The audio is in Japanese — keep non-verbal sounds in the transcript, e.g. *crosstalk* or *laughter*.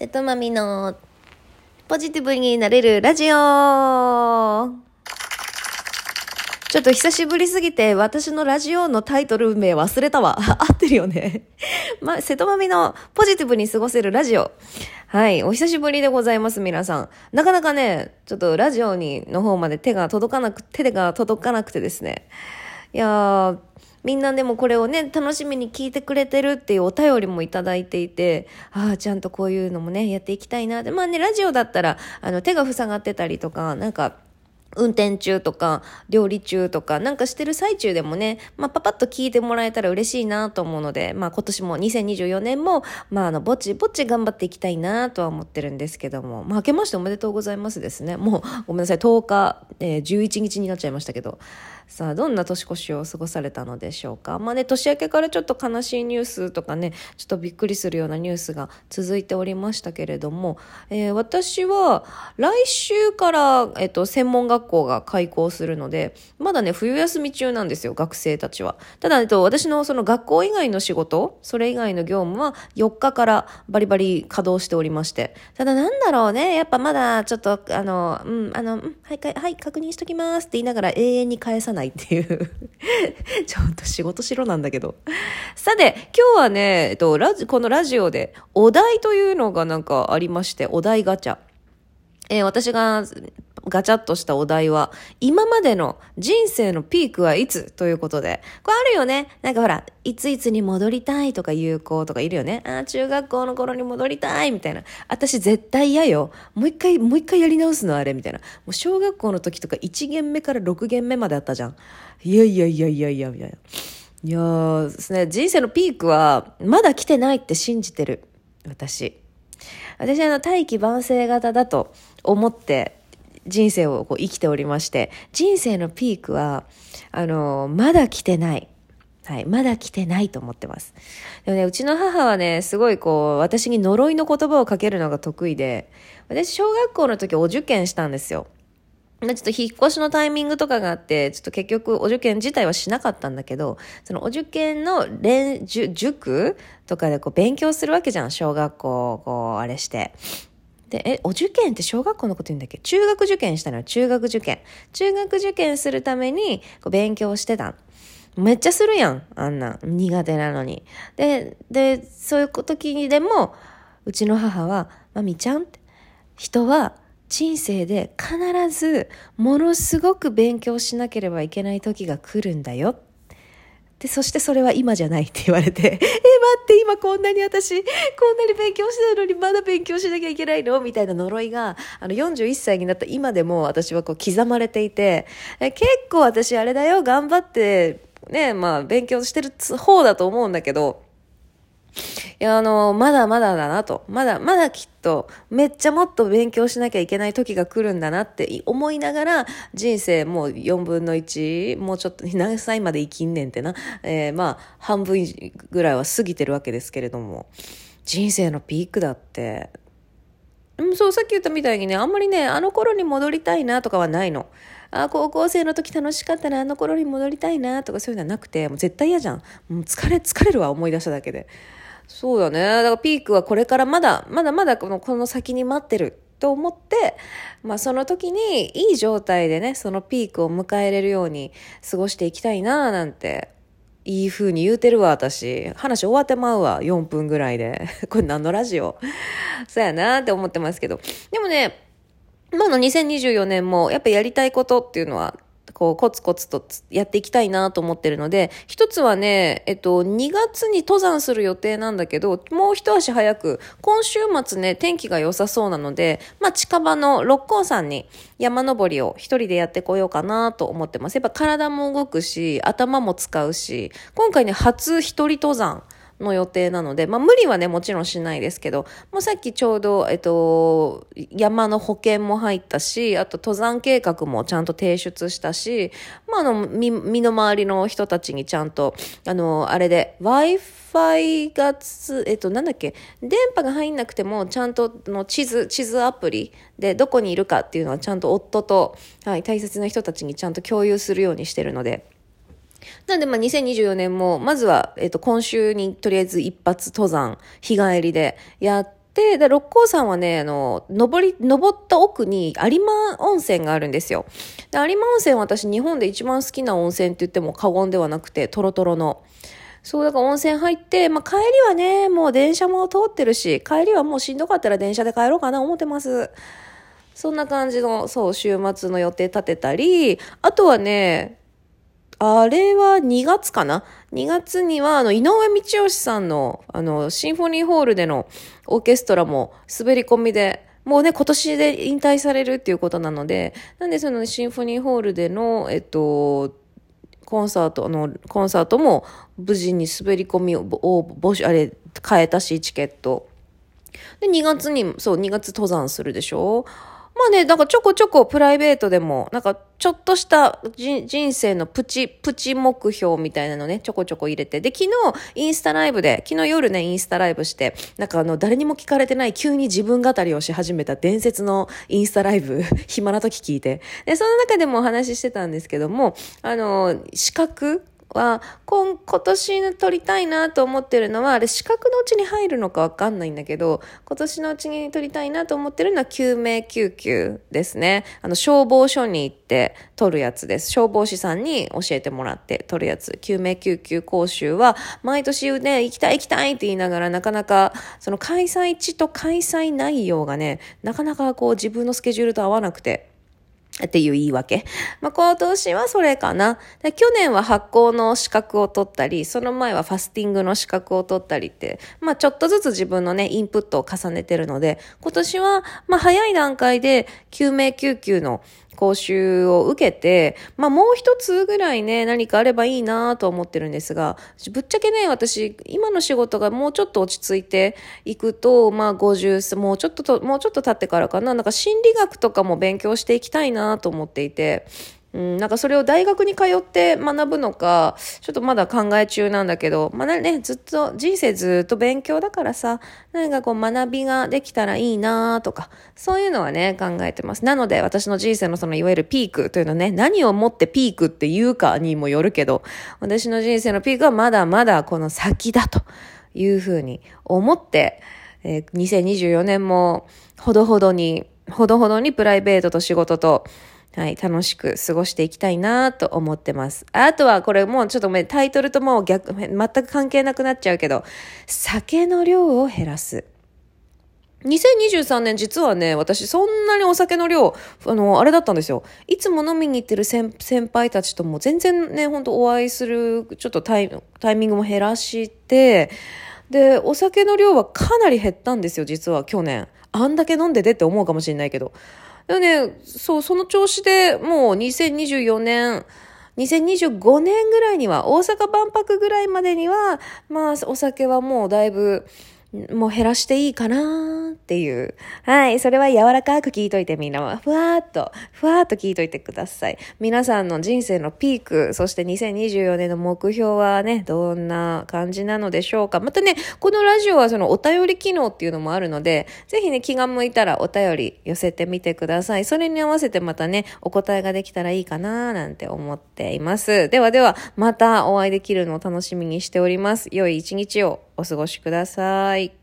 瀬戸まみのポジティブになれるラジオちょっと久しぶりすぎて私のラジオのタイトル名忘れたわ。*laughs* 合ってるよね。*laughs* ま、瀬戸まみのポジティブに過ごせるラジオ。はい。お久しぶりでございます、皆さん。なかなかね、ちょっとラジオに、の方まで手が届かなく、手が届かなくてですね。いやー、みんなでもこれをね、楽しみに聞いてくれてるっていうお便りもいただいていて、ああ、ちゃんとこういうのもね、やっていきたいなって。まあね、ラジオだったら、あの、手が塞がってたりとか、なんか、運転中とか、料理中とか、なんかしてる最中でもね、まあ、パパッと聞いてもらえたら嬉しいなと思うので、まあ、今年も2024年も、まあ、あの、ぼちぼち頑張っていきたいなとは思ってるんですけども、まあ、明けましておめでとうございますですね。もう、ごめんなさい、10日、えー、11日になっちゃいましたけど、さあ、どんな年越しを過ごされたのでしょうか。まあね、年明けからちょっと悲しいニュースとかね、ちょっとびっくりするようなニュースが続いておりましたけれども、えー、私は来週から、えっ、と、専門学校が開校するので、まだね、冬休み中なんですよ、学生たちは。ただ、えっと、私のその学校以外の仕事、それ以外の業務は4日からバリバリ稼働しておりまして、ただなんだろうね、やっぱまだちょっと、あの、うん、あの、はい、はい、確認しときますって言いながら永遠に返さないないっていう *laughs* ちょっと仕事しろなんだけど。さて、今日はね、えっと、ラジ、このラジオでお題というのがなんかありまして、お題ガチャ。えー、私がガチャッとしたお題は、今までの人生のピークはいつ？ということで、これあるよね。なんかほら、いついつに戻りたいとか言う子とかいるよね。ああ、中学校の頃に戻りたいみたいな。私絶対嫌よ。もう一回、もう一回やり直すのあれみたいな。もう小学校の時とか1限目から6限目まであったじゃん。いやいやいやいやいや、みたいな。いやーですね、人生のピークはまだ来てないって信じてる。私。私あの、大器晩成型だと思って人生をこう生きておりまして、人生のピークは、あの、まだ来てない。はい。まだ来てないと思ってます。でもね、うちの母はね、すごいこう、私に呪いの言葉をかけるのが得意で、私、小学校の時お受験したんですよ。ちょっと引っ越しのタイミングとかがあって、ちょっと結局お受験自体はしなかったんだけど、そのお受験の練、塾とかでこう勉強するわけじゃん、小学校、こう、あれして。で、え、お受験って小学校のこと言うんだっけ？中学受験したのよ、中学受験。中学受験するためにこう勉強してた。めっちゃするやん、あんな。苦手なのに。で、で、そういう時にでも、うちの母は、まみちゃん？って、人は人生で必ずものすごく勉強しなければいけない時が来るんだよで、そしてそれは今じゃないって言われて、*laughs* え、待って、今こんなに私、こんなに勉強してたのにまだ勉強しなきゃいけないの？みたいな呪いが、あの、41歳になった今でも私はこう刻まれていて、え結構私あれだよ、頑張って、ね、まあ、勉強してる方だと思うんだけど、いや、あの、まだまだだなと。まだ、まだきっと、めっちゃもっと勉強しなきゃいけない時が来るんだなって思いながら、人生もう4分の1、もうちょっと何歳まで生きんねんってな。えー、まあ、半分ぐらいは過ぎてるわけですけれども、人生のピークだって、そう、さっき言ったみたいにね、あんまりね、あの頃に戻りたいなとかはないの。あ、高校生の時楽しかったな、あの頃に戻りたいなとかそういうのはなくて、もう絶対嫌じゃん。もう疲れ、疲れるわ、思い出しただけで。そうだね。だからピークはこれからまだ、まだまだこの、この先に待ってると思って、まあその時にいい状態でね、そのピークを迎えれるように過ごしていきたいななんて、いい風に言うてるわ、私。話終わってまうわ、4分ぐらいで。*laughs* これ何のラジオ？そうやなって思ってますけど。でもね、今の2024年もやっぱやりたいことっていうのはこう、コツコツとやっていきたいなと思ってるので、一つはね、えっと、2月に登山する予定なんだけど、もう一足早く、今週末ね、天気が良さそうなので、まあ、近場の六甲山に山登りを一人でやってこようかなと思ってます。やっぱ体も動くし、頭も使うし、今回ね、初一人登山。の予定なので、まあ無理はね、もちろんしないですけど、もうさっきちょうど、えっと、山の保険も入ったし、あと登山計画もちゃんと提出したし、まああの、身身の回りの人たちにちゃんと、あの、あれで、Wi-Fi がつ、えっと、なんだっけ、電波が入んなくても、ちゃんとの地図、地図アプリでどこにいるかっていうのはちゃんと夫と、はい、大切な人たちにちゃんと共有するようにしてるので、なんで、まあ、2024年も、まずは、えっ、と、今週にとりあえず一発登山、日帰りでやって、で、で六甲山はね、あの、登り、登った奥に有馬温泉があるんですよ。で、有馬温泉は私日本で一番好きな温泉って言っても過言ではなくて、トロトロの。そう、だから温泉入って、まあ、帰りはね、もう電車も通ってるし、帰りはもうしんどかったら電車で帰ろうかな思ってます。そんな感じの、そう、週末の予定立てたり、あとはね、あれは2月かな ?2 月には、あの、井上道義さんの、あの、シンフォニーホールでのオーケストラも滑り込みで、もうね、今年で引退されるっていうことなので、なんでそのシンフォニーホールでの、えっと、コンサートの、コンサートも無事に滑り込みを、募集、あれ、変えたし、チケット。で、2月に、そう、2月登山するでしょ？まあね、なんかちょこちょこプライベートでも、なんかちょっとした人生のプチ、プチ目標みたいなのね、ちょこちょこ入れて。で、昨日インスタライブで、昨日夜ね、インスタライブして、なんかあの、誰にも聞かれてない急に自分語りをし始めた伝説のインスタライブ、*laughs* 暇な時聞いて。で、その中でもお話ししてたんですけども、あの、資格は、今、今年取りたいなと思ってるのは、あれ資格のうちに入るのかわかんないんだけど、今年のうちに取りたいなと思ってるのは救命救急ですね。あの、消防署に行って取るやつです。消防士さんに教えてもらって取るやつ。救命救急講習は、毎年ね、行きたい行きたいって言いながら、なかなか、その開催地と開催内容がね、なかなかこう自分のスケジュールと合わなくて、っていう言い訳。まあ、今年はそれかな。去年は発酵の資格を取ったり、その前はファスティングの資格を取ったりって、まあ、ちょっとずつ自分のね、インプットを重ねてるので、今年は、まあ、早い段階で、救命救急の講習を受けて、まあもう一つぐらいね、何かあればいいなと思ってるんですが、ぶっちゃけね、私、今の仕事がもうちょっと落ち着いていくと、まあ50、もうちょっとと、もうちょっと経ってからかな、なんか心理学とかも勉強していきたいなと思っていて、うん、なんかそれを大学に通って学ぶのか、ちょっとまだ考え中なんだけど、まあね、ずっと、人生ずっと勉強だからさ、何かこう学びができたらいいなとか、そういうのはね、考えてます。なので私の人生のそのいわゆるピークというのね、何をもってピークって言うかにもよるけど、私の人生のピークはまだまだこの先だというふうに思って、えー、2024年もほどほどに、ほどほどにプライベートと仕事と、はい、楽しく過ごしていきたいなと思ってます。あとはこれもうちょっとタイトルともう逆、全く関係なくなっちゃうけど、酒の量を減らす。2023年実はね、私そんなにお酒の量、あの、あれだったんですよ。いつも飲みに行ってる先輩たちとも全然ね、ほんとお会いする、ちょっとタイタイミングも減らして、で、お酒の量はかなり減ったんですよ、実は去年。あんだけ飲んでてって思うかもしれないけど。でね、そう、その調子でもう2024年、2025年ぐらいには、大阪万博ぐらいまでには、まあ、お酒はもうだいぶ、もう減らしていいかなっていう。はい。それは柔らかく聞いといてみんなは、ふわーっと、ふわーっと聞いといてください。皆さんの人生のピーク、そして2024年の目標はね、どんな感じなのでしょうか。またね、このラジオはそのお便り機能っていうのもあるので、ぜひね、気が向いたらお便り寄せてみてください。それに合わせてまたね、お答えができたらいいかなーなんて思っています。ではでは、またお会いできるのを楽しみにしております。良い一日をお過ごしください。